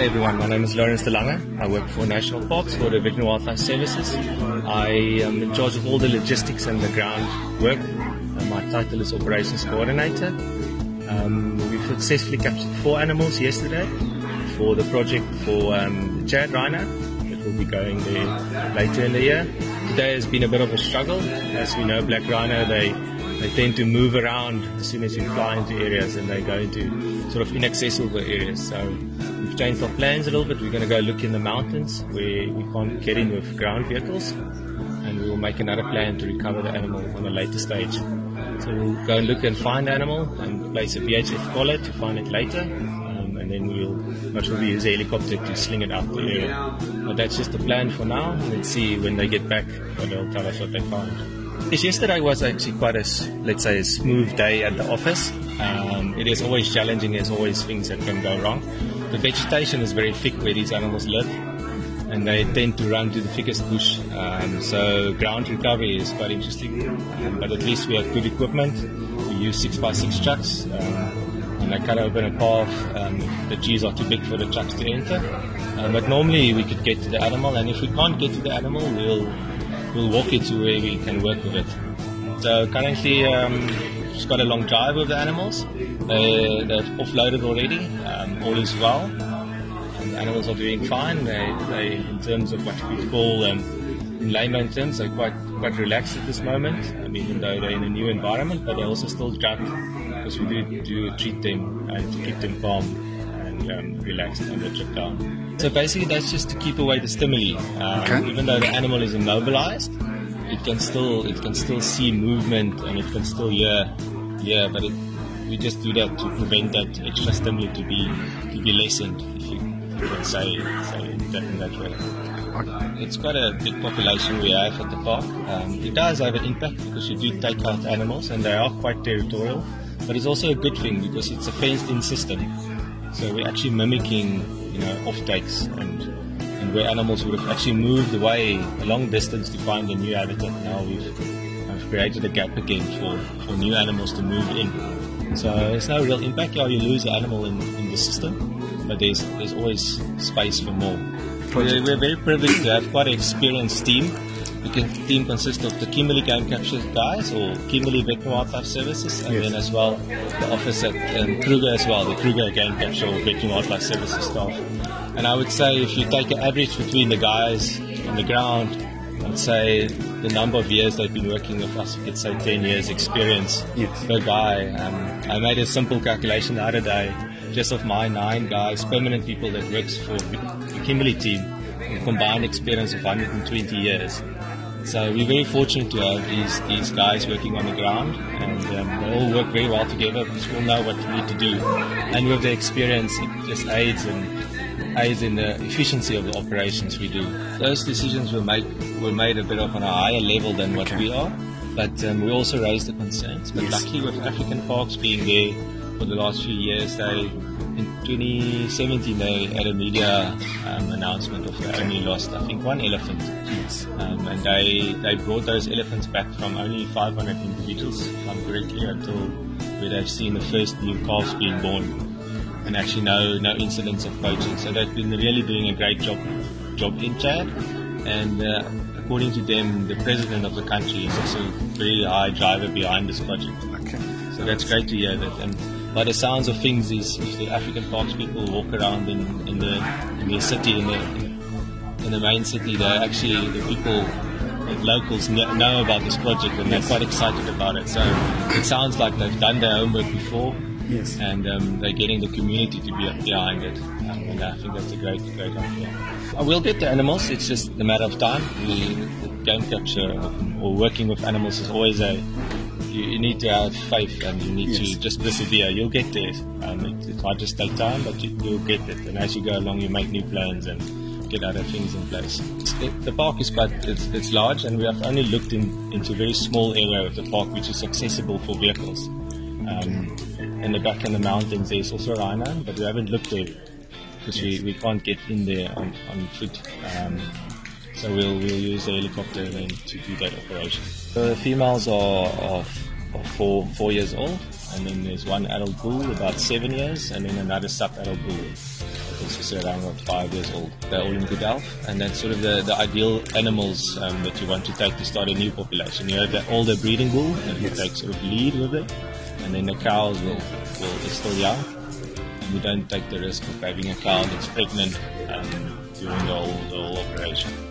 G'day everyone, my name is Lourens De Lange. I work for National Parks for the Veterinary Wildlife Services. I am in charge of all the logistics and the ground work. Uh, my title is Operations Coordinator. Um, we've successfully captured four animals yesterday for the project for um, Chad Rhino that will be going there later in the year. Today has been a bit of a struggle. As we know, black rhino, they they tend to move around as soon as you fly into areas and they go into sort of inaccessible areas. So we've changed our plans a little bit. We're going to go look in the mountains where we can't get in with ground vehicles and we will make another plan to recover the animal on a later stage. So we'll go and look and find the animal and place a VHF collar to find it later. Um, and then we'll most probably use a helicopter to sling it out the area. But that's just the plan for now. Let's see when they get back what they'll tell us what they found. Yes, yesterday was actually quite a, let's say, a smooth day at the office. Um, it is always challenging. There's always things that can go wrong. The vegetation is very thick where these animals live, and they tend to run to the thickest bush. Um, so ground recovery is quite interesting. Um, but at least we have good equipment. We use six by six trucks, um, and they cut open a path. Um, the trees are too big for the trucks to enter. Um, but normally we could get to the animal, and if we can't get to the animal, we'll we'll walk you to where we can work with it. So currently, um, just got a long drive with the animals. They, they've offloaded already. Um, all is well. And the animals are doing fine. They, they in terms of what we call um, in layman terms, they're quite quite relaxed at this moment. I mean, even though they're in a new environment, but they're also still drunk because we do, do treat them and to keep them calm and um, relaxed on the trip down. So basically, that's just to keep away the stimuli. Um, okay. Even though the animal is immobilized, it can still it can still see movement and it can still hear yeah, But it, we just do that to prevent that extra stimuli to be to be lessened, if you, can say say that in that way. It's quite a big population we have at the park. Um, it does have an impact because you do take out animals and they are quite territorial. But it's also a good thing because it's a fenced-in system. So we're actually mimicking you know, offtakes and, and where animals would have actually moved away a long distance to find a new habitat. Now we've, we've created a gap again for, for new animals to move in. So there's no real impact. Yeah, you lose the animal in, in the system, but there's there's always space for more. We're, we're very privileged to have quite an experienced team the team consists of the Kimberley Game Capture guys or Kimberley Veterinary Wildlife Services, and yes. then as well the office at um, Kruger as well, the Kruger Game Capture or Wildlife Services staff. And I would say if you take an average between the guys on the ground, Say the number of years they've been working with us, we could say 10 years experience yes. per guy. Um, I made a simple calculation the other day, just of my nine guys, permanent people that works for the Kimberley team, combined experience of 120 years. So we're very fortunate to have these these guys working on the ground, and um, they all work very well together because we all know what we need to do, and with the experience, it just aids and aids in the efficiency of the operations we do. Those decisions were made were made a bit of on a higher level than what we are, but um, we also raised the concerns. But yes. luckily, with African parks being there for the last few years, they in 2017 they had a media um, announcement of they only lost I think one elephant yes. um, and they they brought those elephants back from only 500 individuals if I'm correctly until where they've seen the first new calves being born and actually no no incidents of poaching so they've been really doing a great job job in Chad and uh, according to them the president of the country is also a very high driver behind this project okay. so that's great to hear that and by the sounds of things, is if the African parks people walk around in, in the in the city in the in the main city, they actually the people locals know about this project and they're quite excited about it. So it sounds like they've done their homework before. Yes. And um, they're getting the community to be behind it. Um, and I think that's a great, great idea. I will get the animals, it's just a matter of time. We, game capture or working with animals is always a you, you, need to have faith and you need yes. to just persevere. You'll get there. Um, it, it, might just take time, but you, will get it. And as you go along, you make new plans and get other things in place. It, the park is quite it's, it's, large, and we have only looked in, into a very small area of the park which is accessible for vehicles. Um, in the back in the mountains, there's also rhino, but we haven't looked there because yes. we, we can't get in there on, on foot. Um, so we'll, we'll use the helicopter then to do that operation. The females are, are, are four, four years old, and then there's one adult bull about seven years, and then another sub-adult bull It's around about five years old. They're all in good health, and that's sort of the, the ideal animals um, that you want to take to start a new population. You have the older breeding bull that you take sort of lead with it, and then the cows will, will is still young. And we don't take the risk of having a cow that's pregnant um, during the whole, the whole operation.